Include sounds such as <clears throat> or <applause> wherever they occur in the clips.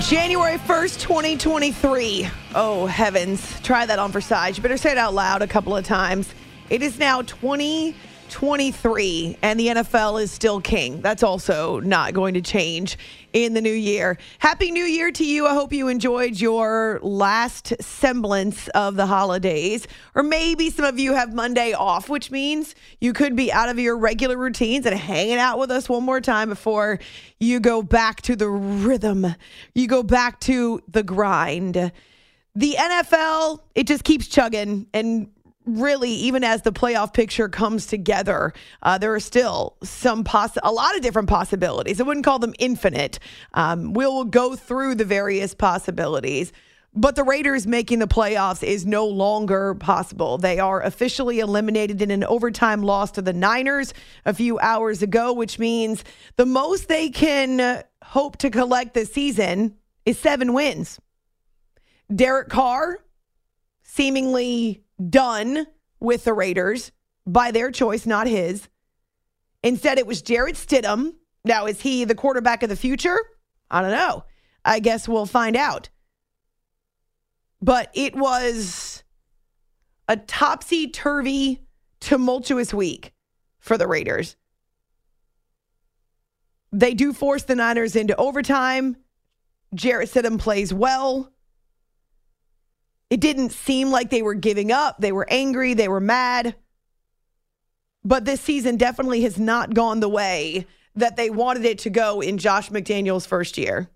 January 1st, 2023. Oh, heavens. Try that on for size. You better say it out loud a couple of times. It is now 2023, and the NFL is still king. That's also not going to change in the new year. Happy New Year to you. I hope you enjoyed your last semblance of the holidays. Or maybe some of you have Monday off, which means you could be out of your regular routines and hanging out with us one more time before you go back to the rhythm. You go back to the grind. The NFL, it just keeps chugging and really, even as the playoff picture comes together, uh, there are still some poss- a lot of different possibilities. I wouldn't call them infinite. Um, we'll go through the various possibilities. But the Raiders making the playoffs is no longer possible. They are officially eliminated in an overtime loss to the Niners a few hours ago, which means the most they can hope to collect this season is seven wins. Derek Carr seemingly done with the Raiders by their choice, not his. Instead, it was Jarrett Stidham. Now, is he the quarterback of the future? I don't know. I guess we'll find out. But it was a topsy turvy, tumultuous week for the Raiders. They do force the Niners into overtime. Jarrett Stidham plays well. It didn't seem like they were giving up. They were angry. They were mad. But this season definitely has not gone the way that they wanted it to go in Josh McDaniels' first year.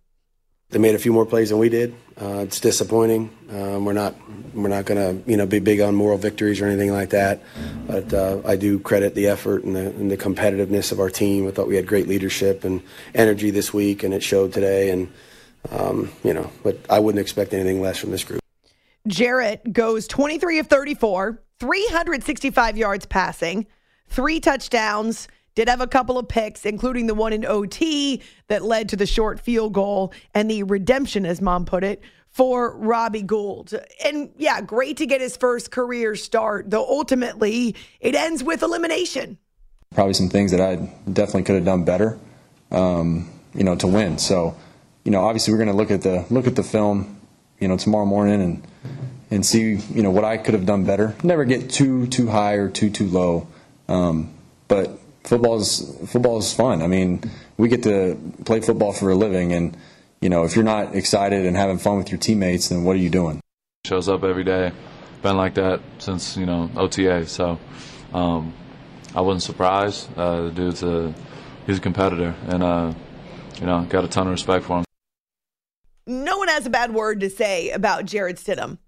They made a few more plays than we did. Uh, it's disappointing. Um, we're not we're not going to you know be big on moral victories or anything like that. But uh, I do credit the effort and the, and the competitiveness of our team. I thought we had great leadership and energy this week, and it showed today. And um, you know, but I wouldn't expect anything less from this group. Jarrett goes 23 of 34, 365 yards passing, three touchdowns. Did have a couple of picks, including the one in OT that led to the short field goal and the redemption, as mom put it, for Robbie Gould. And yeah, great to get his first career start, though ultimately it ends with elimination. Probably some things that I definitely could have done better, um, you know, to win. So, you know, obviously we're going to look at the look at the film, you know, tomorrow morning and and see, you know, what I could have done better. Never get too too high or too too low, um, but football is football is fun. I mean, we get to play football for a living, and you know, if you're not excited and having fun with your teammates, then what are you doing? Shows up every day. Been like that since you know OTA. So um, I wasn't surprised. Uh, the dude's a he's a competitor, and uh, you know, got a ton of respect for him. No one has a bad word to say about Jarrett Stidham.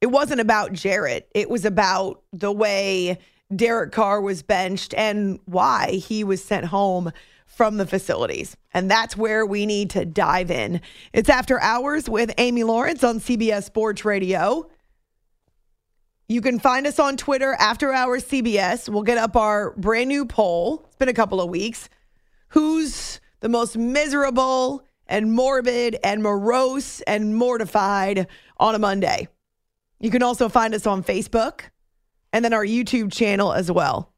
It wasn't about Jarrett. It was about the way Derek Carr was benched and why he was sent home from the facilities. And that's where we need to dive in. It's After Hours with Amy Lawrence on CBS Sports Radio. You can find us on Twitter, After Hours CBS. We'll get up our brand new poll. It's been a couple of weeks. Who's the most miserable and morbid and morose and mortified on a Monday? You can also find us on Facebook and then our YouTube channel as well.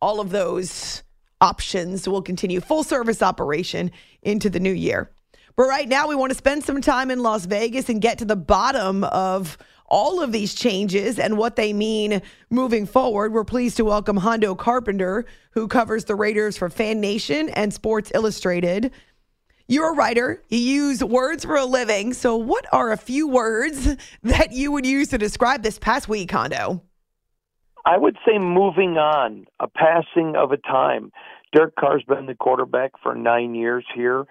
All of those options will continue full service operation into the new year. But right now, we want to spend some time in Las Vegas and get to the bottom of all of these changes and what they mean moving forward. We're pleased to welcome Hondo Carpenter, who covers the Raiders for Fan Nation and Sports Illustrated. You're a writer. You use words for a living. So, what are a few words that you would use to describe this past week, Hondo? I would say moving on, a passing of a time. Derek Carr's been the quarterback for nine years here.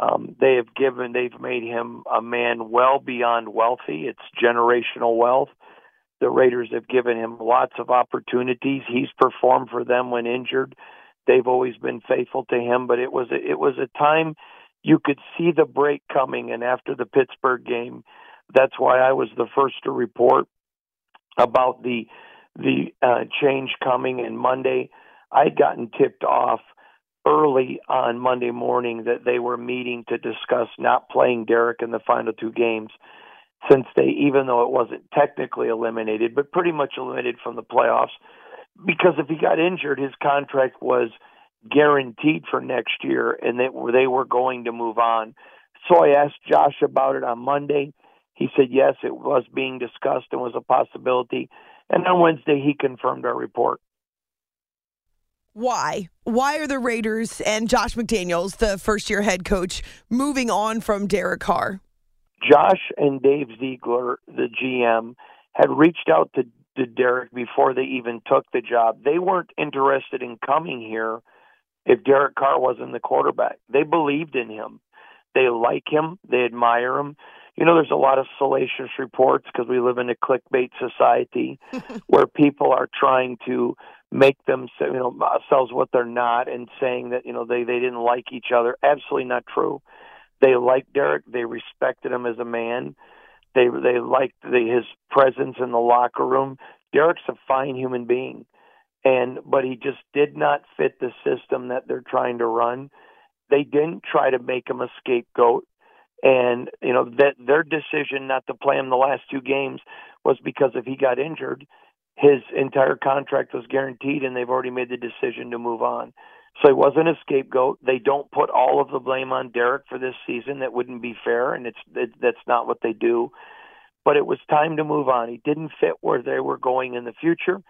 Um, they have given, they've made him a man well beyond wealthy. It's generational wealth. The Raiders have given him lots of opportunities. He's performed for them when injured. They've always been faithful to him, but it was a, it was a time you could see the break coming. And after the Pittsburgh game, that's why I was the first to report about the the uh, change coming. And Monday, I'd gotten tipped off early on Monday morning that they were meeting to discuss not playing Derek in the final two games since they, even though it wasn't technically eliminated, but pretty much eliminated from the playoffs, because if he got injured, his contract was guaranteed for next year, and they were they were going to move on. so I asked Josh about it on Monday. He said yes, it was being discussed and was a possibility. And on Wednesday, he confirmed our report. Why? Why are the Raiders and Josh McDaniels, the first year head coach, moving on from Derek Carr? Josh and Dave Ziegler, the GM, had reached out to, to Derek before they even took the job. They weren't interested in coming here if Derek Carr wasn't the quarterback. They believed in him. They like him. They admire him. You know, there's a lot of salacious reports because we live in a clickbait society <laughs> where people are trying to make them, you know, themselves what they're not and saying that you know they they didn't like each other. Absolutely not true. They liked Derek. They respected him as a man. They they liked the, his presence in the locker room. Derek's a fine human being, and but he just did not fit the system that they're trying to run. They didn't try to make him a scapegoat, and you know that their decision not to play him the last two games was because if he got injured, his entire contract was guaranteed, and they've already made the decision to move on. So he wasn't a scapegoat. They don't put all of the blame on Derek for this season. That wouldn't be fair, and it's it, that's not what they do. But it was time to move on. He didn't fit where they were going in the future.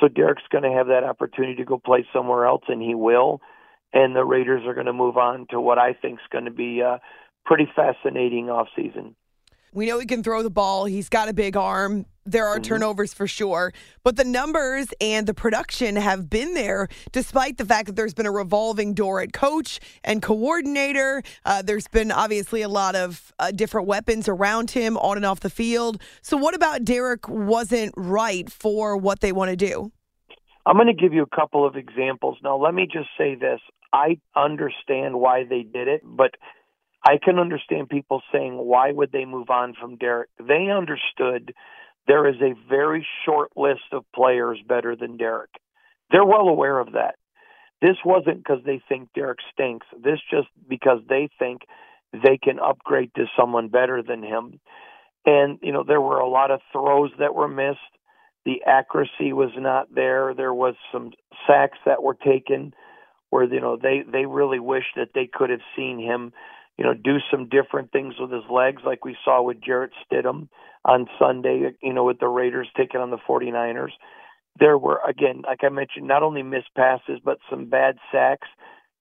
So Derek's going to have that opportunity to go play somewhere else, and he will. And the Raiders are going to move on to what I think is going to be a pretty fascinating offseason. We know he can throw the ball. He's got a big arm. There are mm-hmm. turnovers for sure, but the numbers and the production have been there despite the fact that there's been a revolving door at coach and coordinator. Uh, there's been obviously a lot of uh, different weapons around him on and off the field. So, what about Derek wasn't right for what they want to do? I'm going to give you a couple of examples. Now, let me just say this. I understand why they did it, but I can understand people saying, why would they move on from Derek? They understood there is a very short list of players better than Derek. They're well aware of that. This wasn't because they think Derek stinks. This just because they think they can upgrade to someone better than him. And, you know, there were a lot of throws that were missed. The accuracy was not there. There was some sacks that were taken where, you know, they, they really wish that they could have seen him you know, do some different things with his legs, like we saw with Jarrett Stidham on Sunday, you know, with the Raiders taking on the 49ers. There were, again, like I mentioned, not only missed passes, but some bad sacks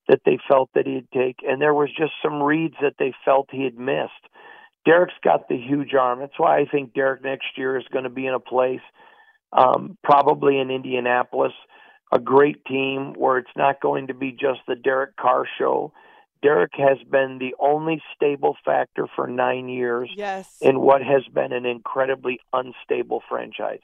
that they felt that he'd take. And there was just some reads that they felt he had missed. Derek's got the huge arm. That's why I think Derek next year is going to be in a place, um, probably in Indianapolis, a great team where it's not going to be just the Derek Carr show Derek has been the only stable factor for nine years yes. in what has been an incredibly unstable franchise.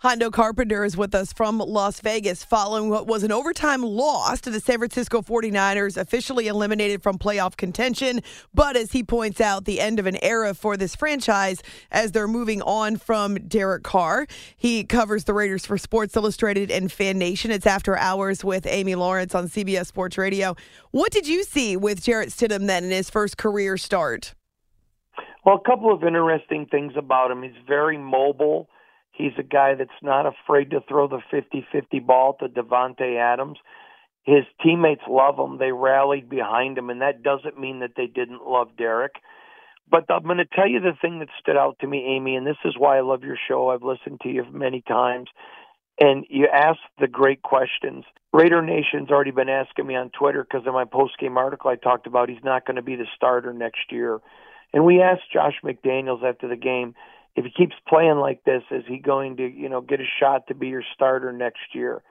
Hondo Carpenter is with us from Las Vegas following what was an overtime loss to the San Francisco 49ers, officially eliminated from playoff contention. But as he points out, the end of an era for this franchise as they're moving on from Derek Carr. He covers the Raiders for Sports Illustrated and Fan Nation. It's after hours with Amy Lawrence on CBS Sports Radio. What did you see with Jarrett Stidham then in his first career start? Well, a couple of interesting things about him. He's very mobile He's a guy that's not afraid to throw the 50-50 ball to Davante Adams. His teammates love him. They rallied behind him, and that doesn't mean that they didn't love Derek. But I'm going to tell you the thing that stood out to me, Amy, and this is why I love your show. I've listened to you many times, and you ask the great questions. Raider Nation's already been asking me on Twitter because in my post-game article I talked about he's not going to be the starter next year. And we asked Josh McDaniels after the game, if he keeps playing like this, is he going to, you know, get a shot to be your starter next year?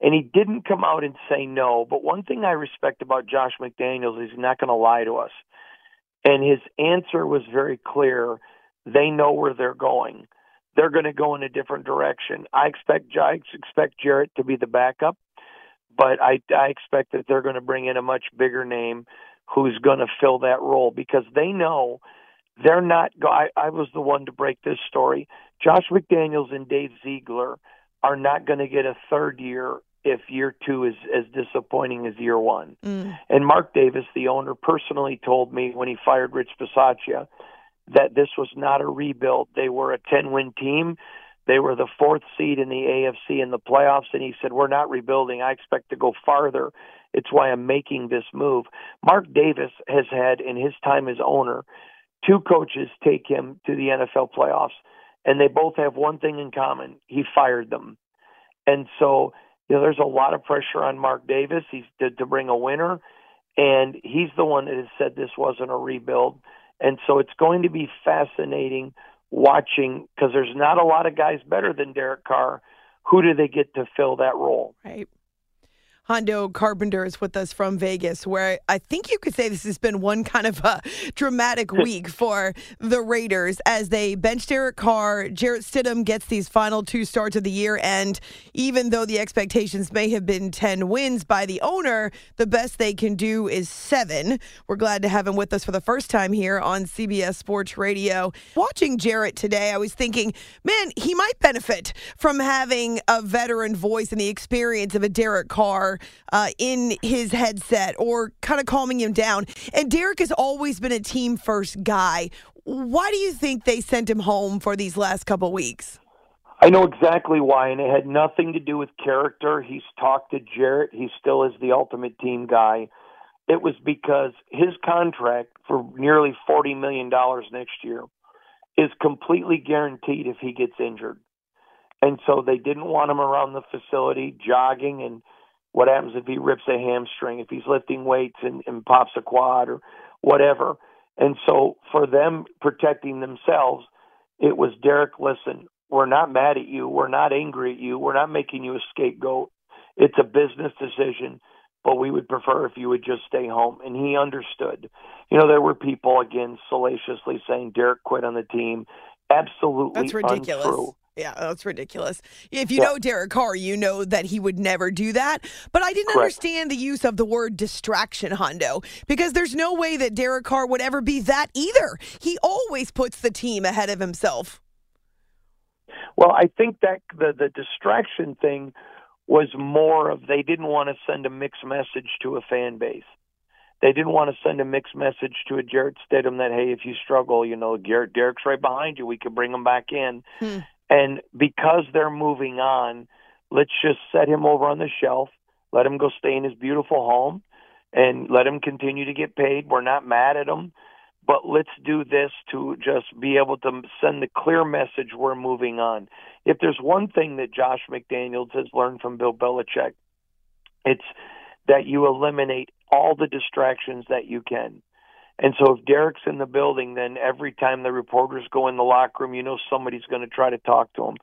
And he didn't come out and say no. But one thing I respect about Josh McDaniels is he's not going to lie to us. And his answer was very clear. They know where they're going. They're going to go in a different direction. I expect I expect Jarrett to be the backup, but I, I expect that they're going to bring in a much bigger name who's going to fill that role because they know – they're not. I, I was the one to break this story. Josh McDaniels and Dave Ziegler are not going to get a third year if year two is as disappointing as year one. Mm. And Mark Davis, the owner, personally told me when he fired Rich Bisaccia that this was not a rebuild. They were a 10 win team. They were the fourth seed in the AFC in the playoffs. And he said, We're not rebuilding. I expect to go farther It's why I'm making this move. Mark Davis has had, in his time as owner, two coaches take him to the NFL playoffs, and they both have one thing in common: he fired them. And so, you know, there's a lot of pressure on Mark Davis. He's to, to bring a winner, and he's the one that has said this wasn't a rebuild. And so, it's going to be fascinating watching because there's not a lot of guys better than Derek Carr. Who do they get to fill that role? Right. Hondo Carpenter is with us from Vegas, where I think you could say this has been one kind of a dramatic <laughs> week for the Raiders as they bench Derek Carr. Jarrett Stidham gets these final two starts of the year, and even though the expectations may have been 10 wins by the owner, the best they can do is seven. We're glad to have him with us for the first time here on CBS Sports Radio. Watching Jarrett today, I was thinking, man, he might benefit from having a veteran voice and the experience of a Derek Carr uh, in his headset or kind of calming him down. And Derek has always been a team first guy. Why do you think they sent him home for these last couple weeks? I know exactly why, and it had nothing to do with character. He's talked to Jarrett. He still is the ultimate team guy. It was because his contract for nearly $40 million next year is completely guaranteed if he gets injured. And so they didn't want him around the facility jogging and what happens if he rips a hamstring, if he's lifting weights and, and pops a quad or whatever. And so for them protecting themselves, it was Derek, listen, we're not mad at you. We're not angry at you. We're not making you a scapegoat. It's a business decision, but we would prefer if you would just stay home. And he understood. You know, there were people, again, salaciously saying Derek quit on the team. Absolutely That's ridiculous. untrue. Yeah, that's ridiculous. If you yeah. know Derek Carr, you know that he would never do that. But I didn't Correct. understand the use of the word distraction, Hondo, because there's no way that Derek Carr would ever be that either. He always puts the team ahead of himself. Well, I think that the the distraction thing was more of they didn't want to send a mixed message to a fan base. They didn't want to send a mixed message to a Jarrett Stidham that hey, if you struggle, you know, Garrett Derek's right behind you. We can bring him back in. Hmm. And because they're moving on, let's just set him over on the shelf, let him go stay in his beautiful home, and let him continue to get paid. We're not mad at him, but let's do this to just be able to send the clear message we're moving on. If there's one thing that Josh McDaniels has learned from Bill Belichick, it's that you eliminate all the distractions that you can. And so if Derek's in the building, then every time the reporters go in the locker room, you know somebody's going to try to talk to him.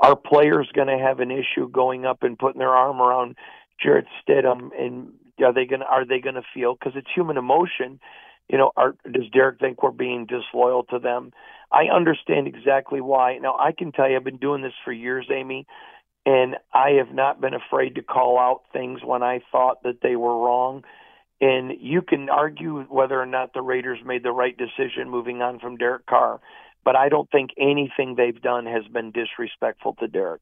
Our players going to have an issue going up and putting their arm around Jarrett Stidham, and are they going to are they going to feel because it's human emotion? You know, are, does Derek think we're being disloyal to them? I understand exactly why. Now I can tell you, I've been doing this for years, Amy, and I have not been afraid to call out things when I thought that they were wrong and you can argue whether or not the Raiders made the right decision moving on from Derek Carr, but I don't think anything they've done has been disrespectful to Derek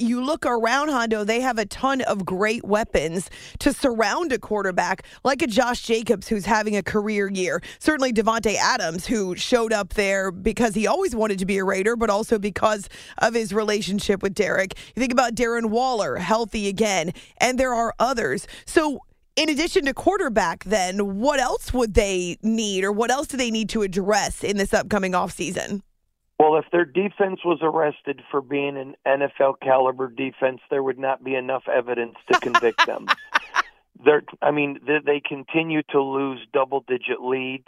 you look around Hondo, they have a ton of great weapons to surround a quarterback, like a Josh Jacobs who's having a career year. Certainly Davante Adams, who showed up there because he always wanted to be a Raider, but also because of his relationship with Derek. You think about Darren Waller, healthy again, and there are others. So in addition to quarterback, then what else would they need, or what else do they need to address in this upcoming offseason? Well, if their defense was arrested for being an NFL caliber defense, there would not be enough evidence to convict them. <laughs> They're, I mean, they, they continue to lose double digit leads,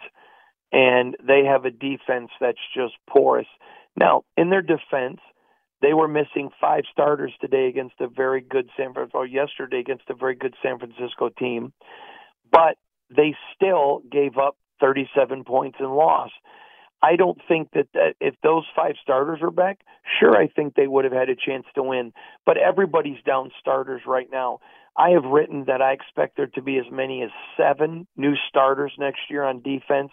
and they have a defense that's just porous. Now, in their defense, they were missing five starters today against a very good San Francisco, yesterday against a very good San Francisco team, but they still gave up 37 points and lost. I don't think that, that if those five starters were back, sure, I think they would have had a chance to win. But everybody's down starters right now. I have written that I expect there to be as many as seven new starters next year on defense.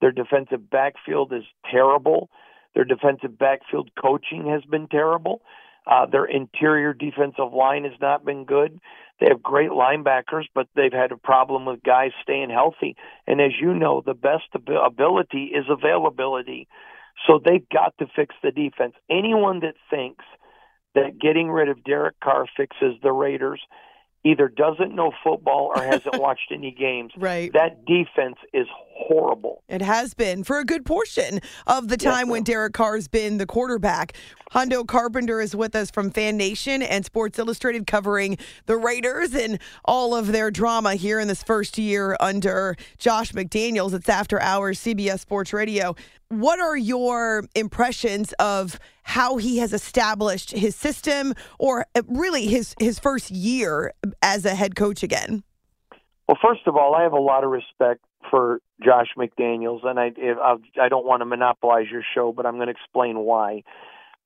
Their defensive backfield is terrible. Their defensive backfield coaching has been terrible. Uh, their interior defensive line has not been good. They have great linebackers, but they've had a problem with guys staying healthy. And as you know, the best ability is availability. So they've got to fix the defense. Anyone that thinks that getting rid of Derek Carr fixes the Raiders either doesn't know football or hasn't <laughs> watched any games. Right. That defense is horrible. It has been for a good portion of the time when Derek Carr's been the quarterback. Hondo Carpenter is with us from Fan Nation and Sports Illustrated covering the Raiders and all of their drama here in this first year under Josh McDaniels. It's after hours CBS Sports Radio. What are your impressions of how he has established his system or uh, really his his first year as a head coach again? Well, first of all, I have a lot of respect for Josh McDaniels, and I I, don't want to monopolize your show, but I'm going to explain why.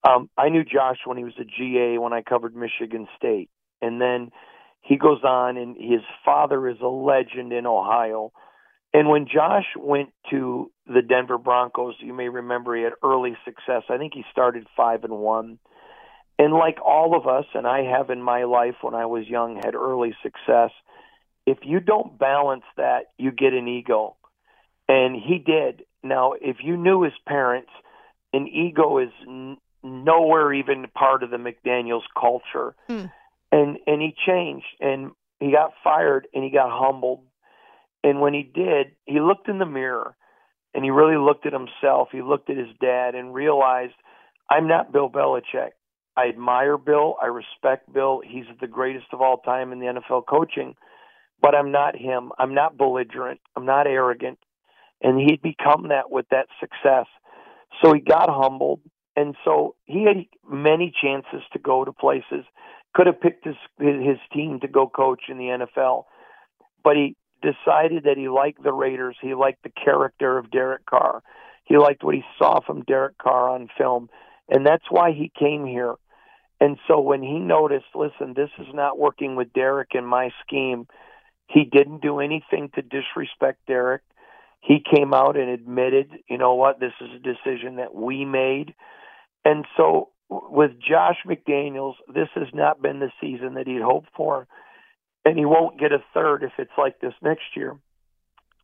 Um, I knew Josh when he was a GA when I covered Michigan State, and then he goes on, and his father is a legend in Ohio. And when Josh went to the Denver Broncos, you may remember he had early success. I think he started five and one. And like all of us, and I have in my life when I was young, had early success. If you don't balance that, you get an ego. And he did. Now, if you knew his parents, an ego is n- nowhere even part of the McDaniels culture. Hmm. And and he changed and he got fired and he got humbled. And when he did, he looked in the mirror and he really looked at himself. He looked at his dad and realized, I'm not Bill Belichick. I admire Bill. I respect Bill. He's the greatest of all time in the NFL coaching, but I'm not him. I'm not belligerent. I'm not arrogant. And he'd become that with that success. So he got humbled. And so he had many chances to go to places. Could have picked his his team to go coach in the NFL, but he decided that he liked the Raiders. He liked the character of Derek Carr. He liked what he saw from Derek Carr on film, and that's why he came here. And so when he noticed, listen, this is not working with Derek in my scheme, he didn't do anything to disrespect Derek. He came out and admitted, you know what, this is a decision that we made. And so with Josh McDaniels, this has not been the season that he'd hoped for and he won't get a third if it's like this next year.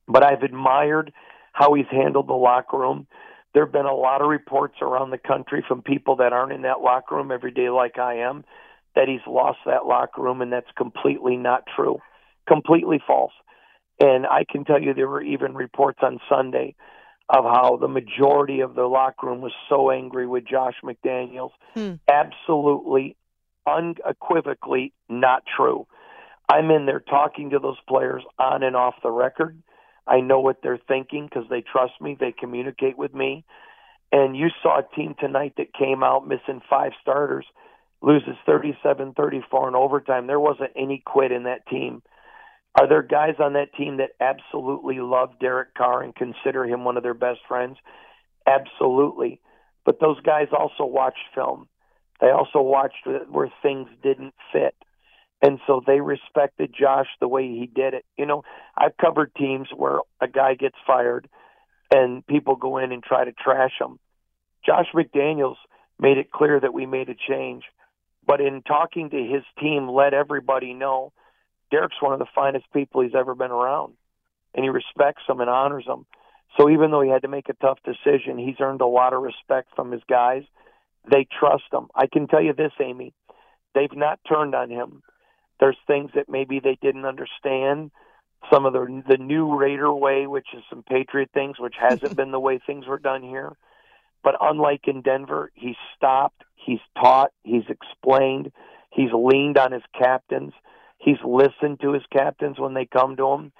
But I've admired how he's handled the locker room. There have been a lot of reports around the country from people that aren't in that locker room every day, like I am, that he's lost that locker room, and that's completely not true, completely false. And I can tell you there were even reports on Sunday of how the majority of the locker room was so angry with Josh McDaniels. Hmm. Absolutely, unequivocally not true. I'm in there talking to those players on and off the record. I know what they're thinking because they trust me. They communicate with me. And you saw a team tonight that came out missing five starters, loses 37 34 in overtime. There wasn't any quit in that team. Are there guys on that team that absolutely love Derek Carr and consider him one of their best friends? Absolutely. But those guys also watched film. They also watched where things didn't fit and so they respected Josh the way he did it. You know, I've covered teams where a guy gets fired and people go in and try to trash him. Josh McDaniels made it clear that we made a change, but in talking to his team, let everybody know Derek's one of the finest people he's ever been around, and he respects them and honors them. So even though he had to make a tough decision, he's earned a lot of respect from his guys. They trust him. I can tell you this, Amy, they've not turned on him there's things that maybe they didn't understand. Some of the the new Raider way, which is some Patriot things, which hasn't <laughs> been the way things were done here. But unlike in Denver, he's stopped, he's taught, he's explained, he's leaned on his captains, he's listened to his captains when they come to him.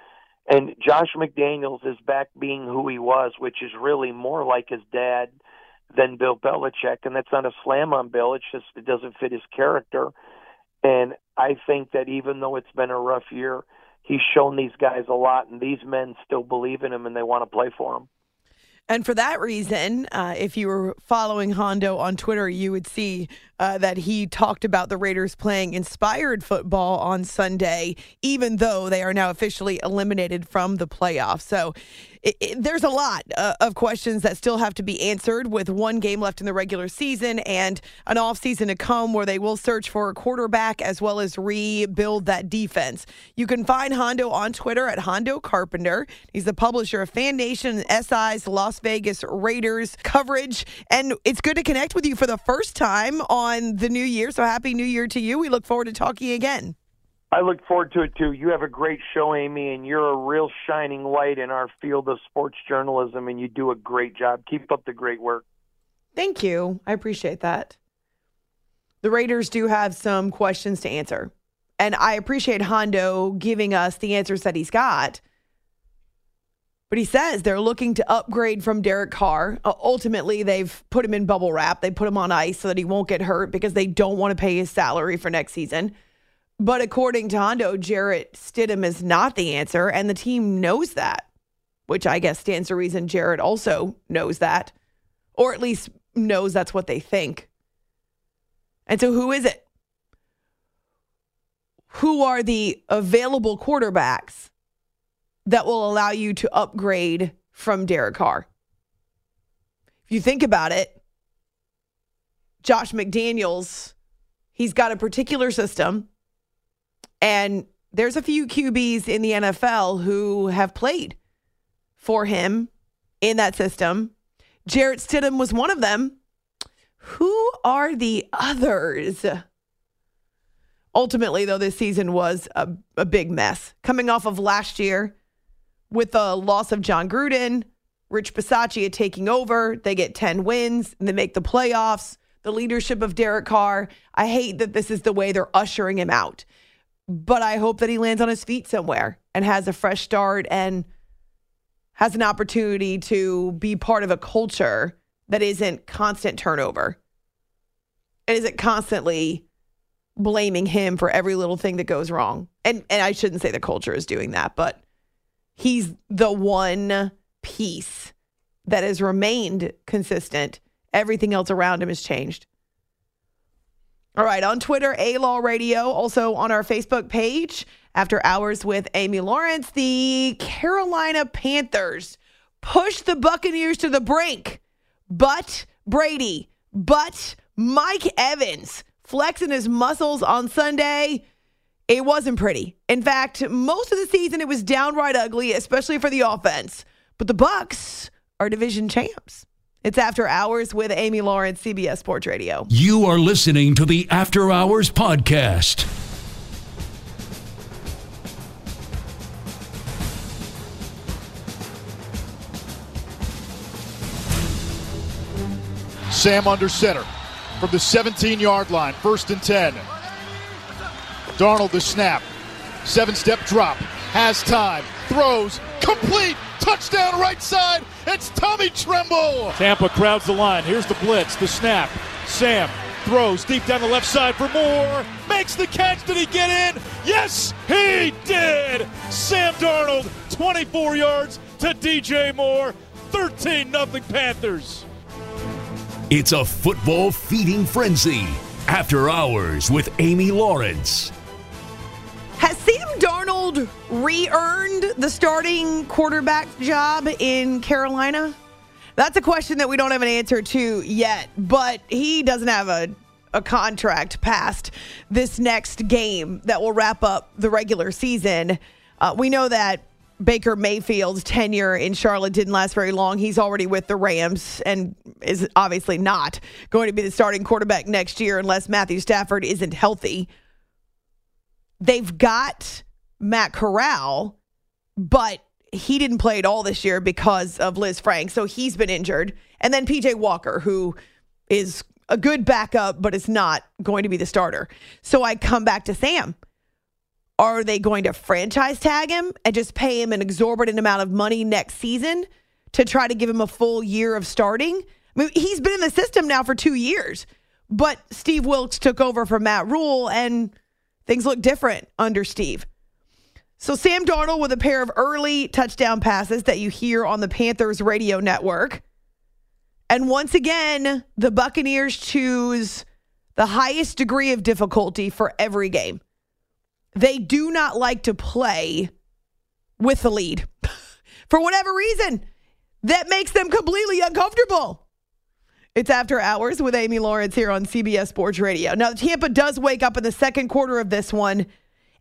And Josh McDaniels is back being who he was, which is really more like his dad than Bill Belichick. And that's not a slam on Bill. It's just it doesn't fit his character. And I think that even though it's been a rough year, he's shown these guys a lot, and these men still believe in him and they want to play for him. And for that reason, uh, if you were following Hondo on Twitter, you would see uh, that he talked about the Raiders playing inspired football on Sunday, even though they are now officially eliminated from the playoffs. So it, there's a lot uh, of questions that still have to be answered with one game left in the regular season and an offseason to come where they will search for a quarterback as well as rebuild that defense. You can find Hondo on Twitter at Hondo Carpenter. He's the publisher of Fan Nation and SI's Las Vegas Raiders coverage. And it's good to connect with you for the first time on the new year. So happy new year to you. We look forward to talking again. I look forward to it too. You have a great show, Amy, and you're a real shining light in our field of sports journalism, and you do a great job. Keep up the great work. Thank you. I appreciate that. The Raiders do have some questions to answer. And I appreciate Hondo giving us the answers that he's got. But he says they're looking to upgrade from Derek Carr. Uh, ultimately, they've put him in bubble wrap. They put him on ice so that he won't get hurt because they don't want to pay his salary for next season. But according to Hondo, Jarrett Stidham is not the answer, and the team knows that, which I guess stands to reason Jarrett also knows that, or at least knows that's what they think. And so, who is it? Who are the available quarterbacks that will allow you to upgrade from Derek Carr? If you think about it, Josh McDaniels, he's got a particular system, and there's a few QBs in the NFL who have played for him in that system. Jarrett Stidham was one of them. Who are the others? Ultimately, though, this season was a, a big mess. Coming off of last year with the loss of Jon Gruden, Rich Bisaccia taking over, they get 10 wins and they make the playoffs. The leadership of Derek Carr. I hate that this is the way they're ushering him out, but I hope that he lands on his feet somewhere and has a fresh start and has an opportunity to be part of a culture that isn't constant turnover. It isn't constantly blaming him for every little thing that goes wrong. And and I shouldn't say the culture is doing that, but he's the one piece that has remained consistent. Everything else around him has changed. All right, on Twitter, A Law Radio, also on our Facebook page, after hours with Amy Lawrence, the Carolina Panthers push the Buccaneers to the brink. But Brady, but Mike Evans flexing his muscles on Sunday. It wasn't pretty. In fact, most of the season it was downright ugly, especially for the offense. But the Bucks are division champs. It's After Hours with Amy Lawrence, CBS Sports Radio. You are listening to the After Hours podcast. Sam under center from the 17 yard line, first and 10. Darnold the snap. Seven step drop. Has time. Throws. Complete. Touchdown right side. It's Tommy Tremble. Tampa crowds the line. Here's the blitz. The snap. Sam throws deep down the left side for more. Makes the catch. Did he get in? Yes, he did. Sam Darnold, 24 yards to DJ Moore. 13 0 Panthers. It's a football feeding frenzy. After Hours with Amy Lawrence. Darnold re earned the starting quarterback job in Carolina? That's a question that we don't have an answer to yet, but he doesn't have a, a contract past this next game that will wrap up the regular season. Uh, we know that Baker Mayfield's tenure in Charlotte didn't last very long. He's already with the Rams and is obviously not going to be the starting quarterback next year unless Matthew Stafford isn't healthy. They've got Matt Corral, but he didn't play at all this year because of Lisfranc. so he's been injured. And then PJ Walker, who is a good backup, but is not going to be the starter. So I come back to Sam. Are they going to franchise tag him and just pay him an exorbitant amount of money next season to try to give him a full year of starting? I mean, he's been in the system now for two years, but Steve Wilks took over from Matt Rhule and things look different under Steve. So Sam Darnold with a pair of early touchdown passes that you hear on the Panthers radio network. And once again, the Buccaneers choose the highest degree of difficulty for every game. They do not like to play with the lead <laughs> for whatever reason. That makes them completely uncomfortable. It's after hours with Amy Lawrence here on CBS Sports Radio. Now, Tampa does wake up in the second quarter of this one,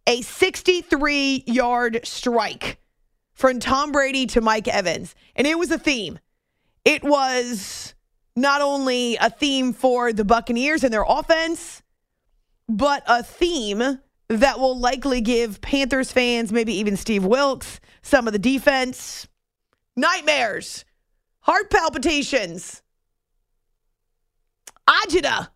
a 63 yard strike from Tom Brady to Mike Evans. And it was a theme. It was not only a theme for the Buccaneers and their offense, but a theme that will likely give Panthers fans, maybe even Steve Wilks, some of the defense nightmares, heart palpitations, agita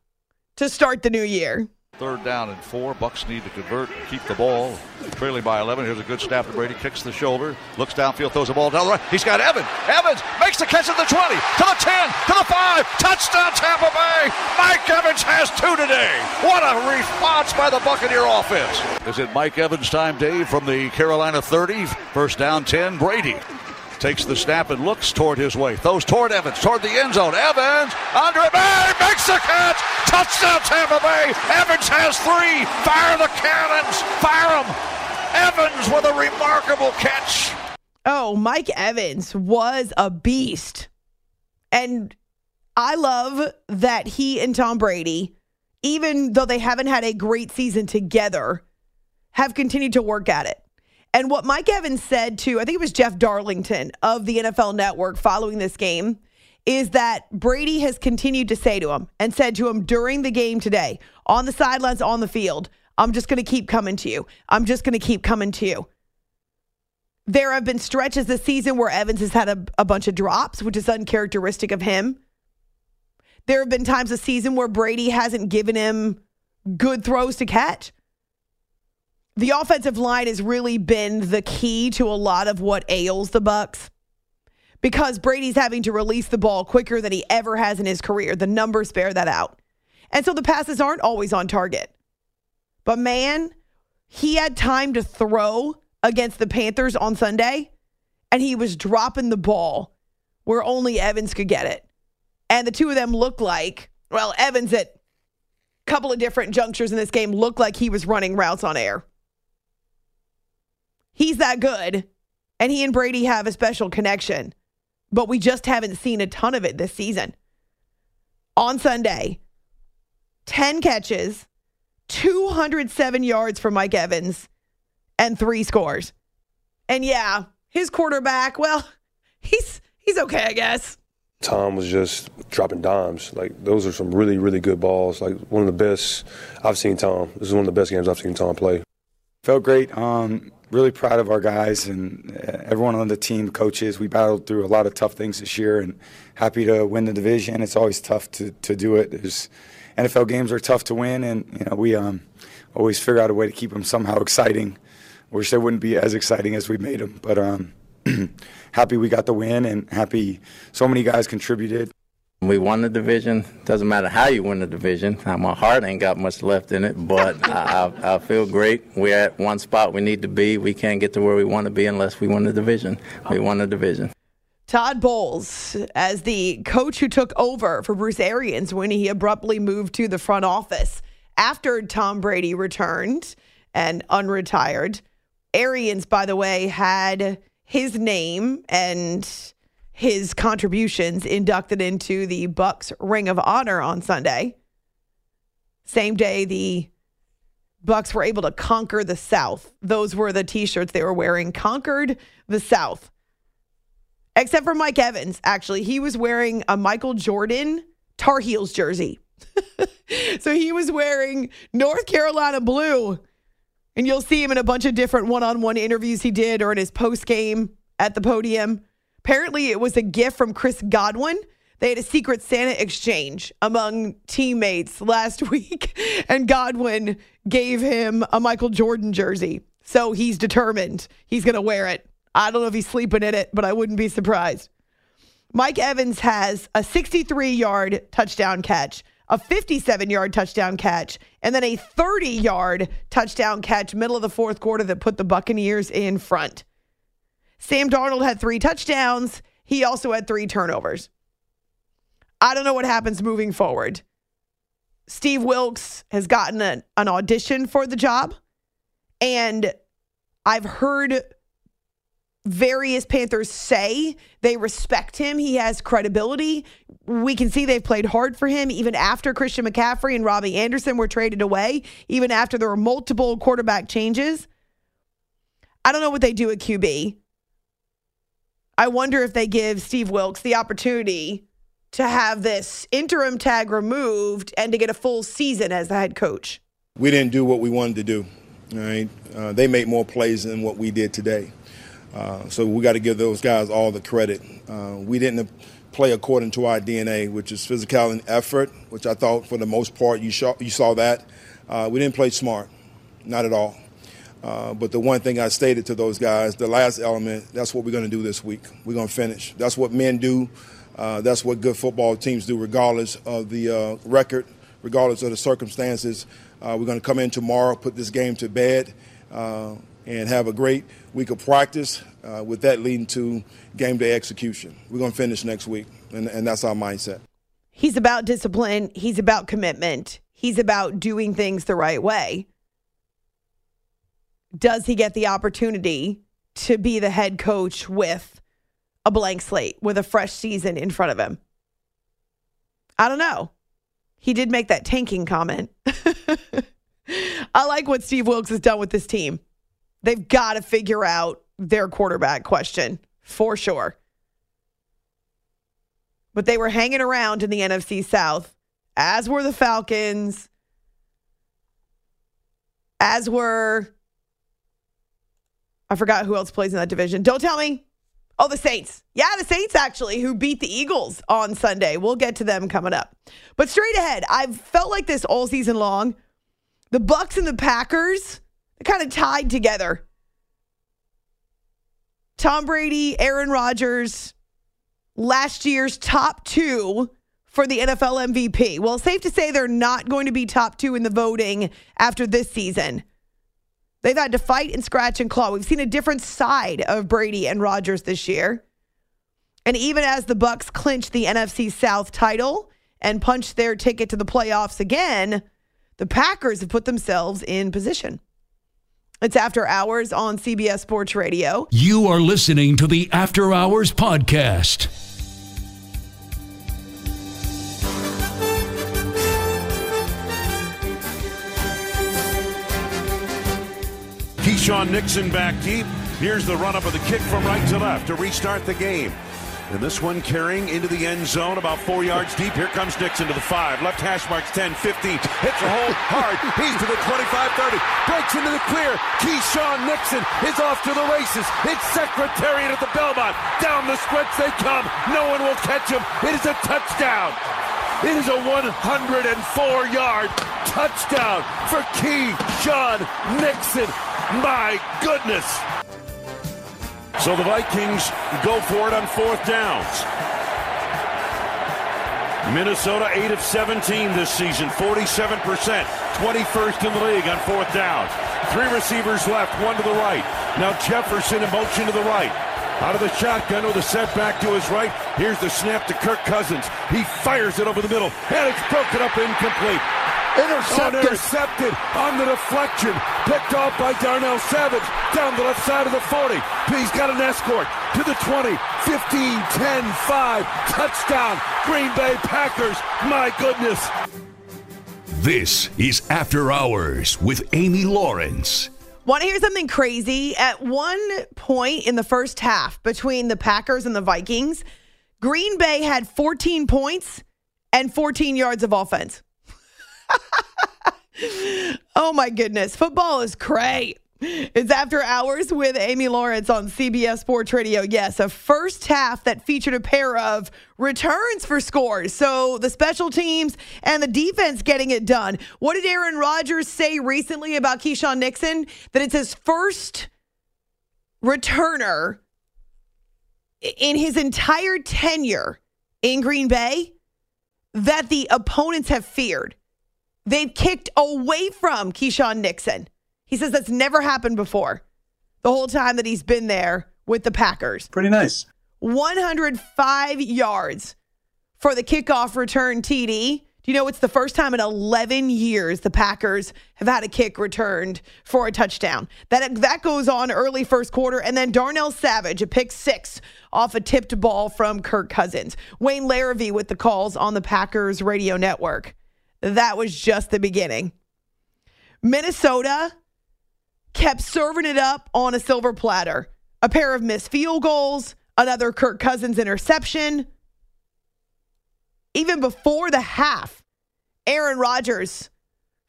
to start the new year. Third down and four. Bucks need to convert, keep the ball. Trailing by 11. Here's a good snap to Brady. Kicks the shoulder, looks downfield, throws the ball down the right. He's got Evans. Evans makes the catch at the 20, to the 10, to the 5. Touchdown Tampa Bay. Mike Evans has two today. What a response by the Buccaneer offense. Is it Mike Evans time, Dave, from the Carolina 30? First down 10. Brady takes the snap and looks toward his way. Throws toward Evans, toward the end zone. Evans it. Bay makes the catch. Touchdown Tampa Bay. Evans has three. Fire the cannons. Fire them. Evans with a remarkable catch. Oh, Mike Evans was a beast. And I love that he and Tom Brady, even though they haven't had a great season together, have continued to work at it. And what Mike Evans said to, I think it was Jeff Darlington of the NFL Network following this game, is that Brady has continued to say to him and said to him during the game today, on the sidelines, on the field, I'm just going to keep coming to you. I'm just going to keep coming to you. There have been stretches this season where Evans has had a, a bunch of drops, which is uncharacteristic of him. There have been times this season where Brady hasn't given him good throws to catch the offensive line has really been the key to a lot of what ails the Bucks because Brady's having to release the ball quicker than he ever has in his career. The numbers bear that out. And so the passes aren't always on target. But man, he had time to throw against the Panthers on Sunday, and he was dropping the ball where only Evans could get it. And the two of them looked like, well, Evans at a couple of different junctures in this game looked like he was running routes on air. He's that good, and he and Brady have a special connection, but we just haven't seen a ton of it this season. On Sunday, 10 catches, 207 yards for Mike Evans, and three scores. And yeah, his quarterback, well, <laughs> he's he's okay, I guess. Tom was just dropping dimes. Like those are some really, really good balls. Like one of the best I've seen Tom. This is one of the best games I've seen Tom play. Felt great. Um, really proud of our guys and uh, everyone on the team, coaches. We battled through a lot of tough things this year and happy to win the division. It's always tough to, to do it. There's, NFL games are tough to win, and you know we um, always figure out a way to keep them somehow exciting. Wish they wouldn't be as exciting as we made them, but um, <clears throat> happy we got the win and happy so many guys contributed. We won the division. Doesn't matter how you win the division. My heart ain't got much left in it, but <laughs> I, I, I, feel great. We're at one spot we need to be. We can't get to where we want to be unless we win the division. We won the division. Todd Bowles, as the coach who took over for Bruce Arians when he abruptly moved to the front office after Tom Brady returned and unretired. Arians, by the way, had his name and his contributions inducted into the Bucks Ring of Honor on Sunday. Same day the Bucks were able to conquer the South. Those were the t-shirts they were wearing. Conquered the South. Except for Mike Evans, actually. He was wearing a Michael Jordan Tar Heels jersey. <laughs> so he was wearing North Carolina blue. And you'll see him in a bunch of different one-on-one interviews he did or in his post game at the podium. Apparently, it was a gift from Chris Godwin. They had a secret Santa exchange among teammates last <laughs> week, and Godwin gave him a Michael Jordan jersey. So he's determined he's going to wear it. I don't know if he's sleeping in it, but I wouldn't be surprised. Mike Evans has a 63 yard touchdown catch, a 57 yard touchdown catch, and then a 30 yard touchdown catch, middle of the fourth quarter, that put the Buccaneers in front. Sam Darnold had three touchdowns. He also had three turnovers. I don't know what happens moving forward. Steve Wilks has gotten an, an audition for the job, and I've heard various Panthers say they respect him. He has credibility. We can see they've played hard for him even after Christian McCaffrey and Robbie Anderson were traded away, even after there were multiple quarterback changes. I don't know what they do at QB. I wonder if they give Steve Wilks the opportunity to have this interim tag removed and to get a full season as the head coach. We didn't do what we wanted to do. All right, uh, they made more plays than what we did today. Uh, so we got to give those guys all the credit. Uh, we didn't play according to our DNA, which is physical and effort, which I thought for the most part you, saw, you saw that. Uh, we didn't play smart, not at all. Uh, but the one thing I stated to those guys, the last element, that's what we're going to do this week. We're going to finish. That's what men do. Uh, that's what good football teams do, regardless of the uh, record, regardless of the circumstances. Uh, we're going to come in tomorrow, put this game to bed, uh, and have a great week of practice, with that leading to game day execution. We're going to finish next week, and, and that's our mindset. He's about discipline, he's about commitment, he's about doing things the right way does he get the opportunity to be the head coach with a blank slate, with a fresh season in front of him? I don't know. He did make that tanking comment. <laughs> I like what Steve Wilks has done with this team. They've got to figure out their quarterback question for sure. But they were hanging around in the NFC South, as were the Falcons, as were I forgot who else plays in that division. Don't tell me. Oh, the Saints. Yeah, the Saints actually, who beat the Eagles on Sunday. We'll get to them coming up. But straight ahead, I've felt like this all season long. The Bucs and the Packers kind of tied together. Tom Brady, Aaron Rodgers, last year's top two for the NFL MVP. Well, safe to say they're not going to be top two in the voting after this season. They've had to fight and scratch and claw. We've seen a different side of Brady and Rodgers this year. And even as the Bucs clinch the NFC South title and punch their ticket to the playoffs again, the Packers have put themselves in position. It's After Hours on CBS Sports Radio. You are listening to the After Hours podcast. Keisean Nixon back deep. Here's the run up of the kick from right to left to restart the game. And this one carrying into the end zone about four yards deep. Here comes Nixon to the five. Left hash marks 10, 15. Hits a hole hard. He's to the 25, 30. Breaks into the clear. Keisean Nixon is off to the races. It's Secretariat at the Belmont. Down the stretch they come. No one will catch him. It is a touchdown. It is a 104 yard touchdown for Keisean Nixon. My goodness. So the Vikings go for it on fourth downs. Minnesota 8 of 17 this season, 47%, 21st in the league on fourth down. Three receivers left, one to the right. Now Jefferson in motion to the right. Out of the shotgun with a setback to his right. Here's the snap to Kirk Cousins. He fires it over the middle, and it's broken up incomplete. Intercepted. Intercepted on the deflection. Picked off by Darnell Savage down the left side of the 40. He's got an escort to the 20, 15, 10, 5. Touchdown, Green Bay Packers. My goodness. This is After Hours with Amy Lawrence. Want to hear something crazy? At one point in the first half between the Packers and the Vikings, Green Bay had 14 points and 14 yards of offense. <laughs> oh my goodness. Football is great. It's after hours with Amy Lawrence on CBS Sports Radio. Yes, a first half that featured a pair of returns for scores. So the special teams and the defense getting it done. What did Aaron Rodgers say recently about Keisean Nixon? That it's his first returner in his entire tenure in Green Bay that the opponents have feared. They've kicked away from Keisean Nixon. He says that's never happened before the whole time that he's been there with the Packers. Pretty nice. 105 yards for the kickoff return TD. Do you know it's the first time in 11 years the Packers have had a kick returned for a touchdown? That that goes on early first quarter and then Darnell Savage a pick 6 off a tipped ball from Kirk Cousins. Wayne Larrivee with the calls on the Packers radio network. That was just the beginning. Minnesota kept serving it up on a silver platter. A pair of missed field goals, another Kirk Cousins interception. Even before the half, Aaron Rodgers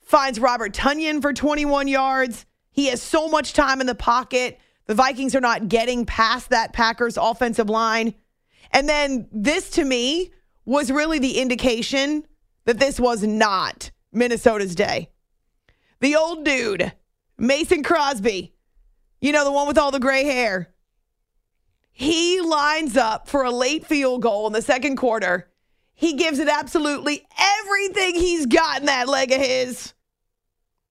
finds Robert Tonyan for 21 yards. He has so much time in the pocket. The Vikings are not getting past that Packers offensive line. And then this to me was really the indication that this was not Minnesota's day. The old dude, Mason Crosby, you know, the one with all the gray hair, he lines up for a late field goal in the second quarter. He gives it absolutely everything he's got in that leg of his.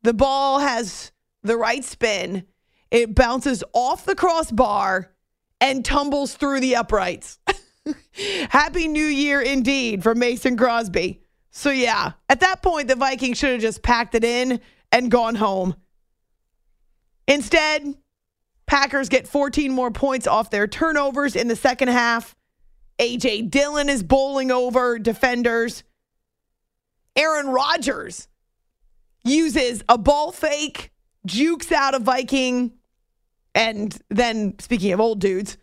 The ball has the right spin. It bounces off the crossbar and tumbles through the uprights. <laughs> Happy New Year indeed for Mason Crosby. So, yeah, at that point, the Vikings should have just packed it in and gone home. Instead, Packers get 14 more points off their turnovers in the second half. AJ Dillon is bowling over defenders. Aaron Rodgers uses a ball fake, jukes out a Viking, and then, speaking of old dudes,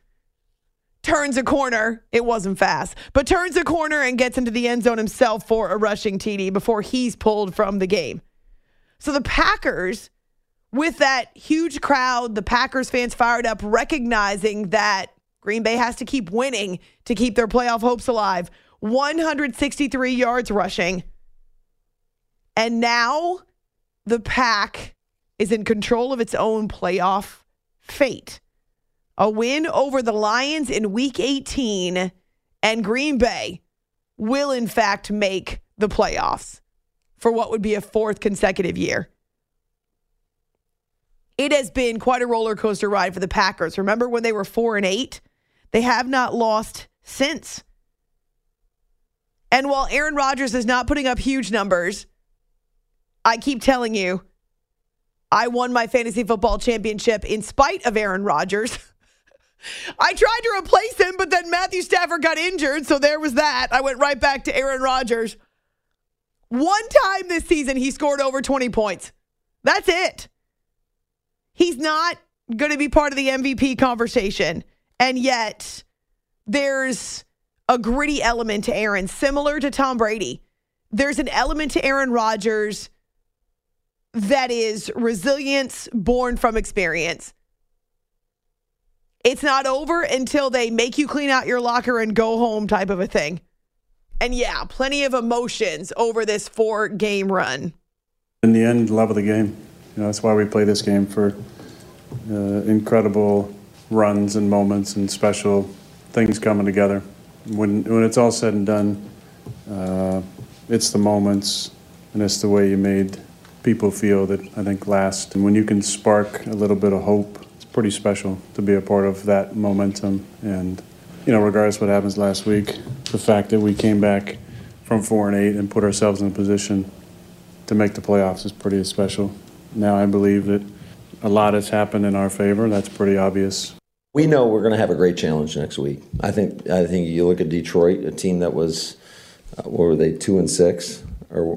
turns a corner. It wasn't fast, but turns a corner and gets into the end zone himself for a rushing TD before he's pulled from the game. So the Packers with that huge crowd, the Packers fans fired up, recognizing that Green Bay has to keep winning to keep their playoff hopes alive. 163 yards rushing. And now the pack is in control of its own playoff fate. A win over the Lions in week 18 and Green Bay will, in fact, make the playoffs for what would be a fourth consecutive year it has been quite a roller coaster ride for the Packers. Remember when they were four and eight? They have not lost since. And while Aaron Rodgers is not putting up huge numbers, I keep telling you, I won my fantasy football championship in spite of Aaron Rodgers. <laughs> I tried to replace him, but then Matthew Stafford got injured, so there was that. I went right back to Aaron Rodgers. One time this season, he scored over 20 points. That's it. He's not going to be part of the MVP conversation. And yet, there's a gritty element to Aaron, similar to Tom Brady. There's an element to Aaron Rodgers that is resilience born from experience. It's not over until they make you clean out your locker and go home, type of a thing. And yeah, plenty of emotions over this four game run. In the end, love of the game. You know, that's why we play this game for uh, incredible runs and moments and special things coming together. When when it's all said and done, uh, it's the moments and it's the way you made people feel that I think last. And when you can spark a little bit of hope, pretty special to be a part of that momentum. And you know, regardless what happens last week, the fact that we came back from four and eight and put ourselves in a position to make the playoffs is pretty special now I believe that a lot has happened in our favor. That's pretty obvious. We know we're going to have a great challenge next week. I think. I think you look at Detroit, a team that was, uh, what were they, two and six or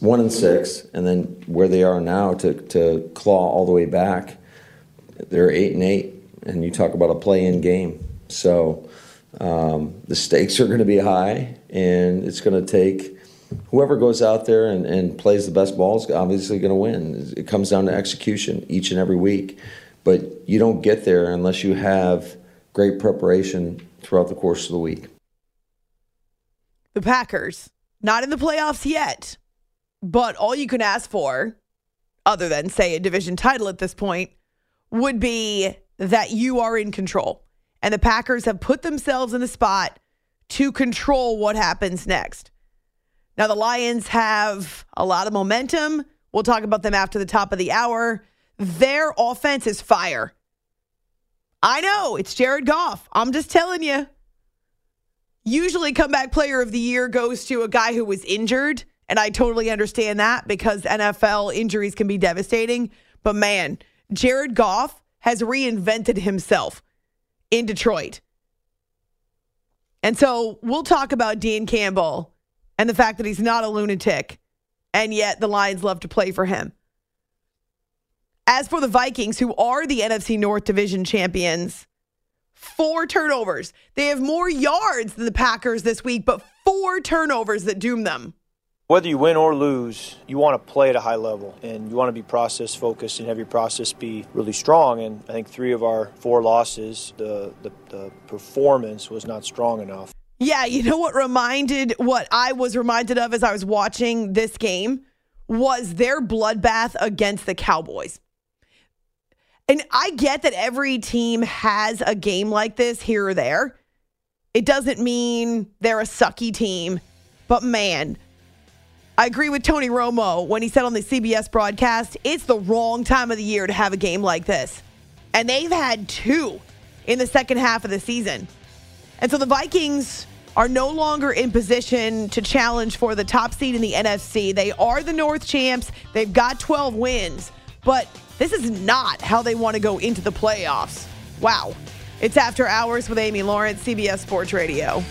one and six, and then where they are now to to claw all the way back. They're eight and eight, and you talk about a play-in game. So um, the stakes are going to be high, and it's going to take whoever goes out there and, and plays the best ball is obviously going to win. It comes down to execution each and every week. But you don't get there unless you have great preparation throughout the course of the week. The Packers, not in the playoffs yet, but all you can ask for, other than, say, a division title at this point, would be that you are in control. And the Packers have put themselves in the spot to control what happens next. Now, the Lions have a lot of momentum. We'll talk about them after the top of the hour. Their offense is fire. I know it's Jared Goff. I'm just telling you. Usually, comeback player of the year goes to a guy who was injured. And I totally understand that because NFL injuries can be devastating. But man, Jared Goff has reinvented himself in Detroit. And so we'll talk about Dan Campbell and the fact that he's not a lunatic, and yet the Lions love to play for him. As for the Vikings, who are the NFC North Division champions, four turnovers. They have more yards than the Packers this week, but four turnovers that doom them. Whether you win or lose, you want to play at a high level and you want to be process focused and have your process be really strong. And I think three of our four losses, the, the, the performance was not strong enough. Yeah, you know what reminded what I was reminded of as I was watching this game was their bloodbath against the Cowboys. And I get that every team has a game like this here or there. It doesn't mean they're a sucky team, but man, I agree with Tony Romo when he said on the CBS broadcast, it's the wrong time of the year to have a game like this. And they've had two in the second half of the season. And so the Vikings are no longer in position to challenge for the top seed in the NFC. They are the North champs. They've got 12 wins, but this is not how they want to go into the playoffs. Wow. It's after hours with Amy Lawrence, CBS Sports Radio.